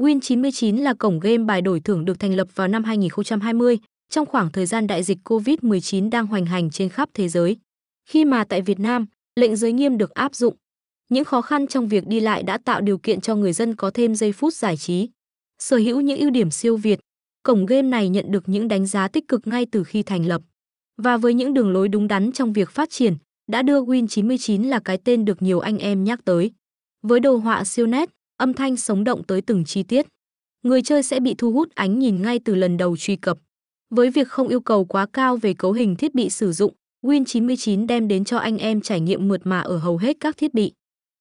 Win99 là cổng game bài đổi thưởng được thành lập vào năm 2020, trong khoảng thời gian đại dịch COVID-19 đang hoành hành trên khắp thế giới. Khi mà tại Việt Nam, lệnh giới nghiêm được áp dụng, những khó khăn trong việc đi lại đã tạo điều kiện cho người dân có thêm giây phút giải trí. Sở hữu những ưu điểm siêu việt, cổng game này nhận được những đánh giá tích cực ngay từ khi thành lập. Và với những đường lối đúng đắn trong việc phát triển, đã đưa Win99 là cái tên được nhiều anh em nhắc tới. Với đồ họa siêu nét, âm thanh sống động tới từng chi tiết, người chơi sẽ bị thu hút ánh nhìn ngay từ lần đầu truy cập. Với việc không yêu cầu quá cao về cấu hình thiết bị sử dụng, Win99 đem đến cho anh em trải nghiệm mượt mà ở hầu hết các thiết bị.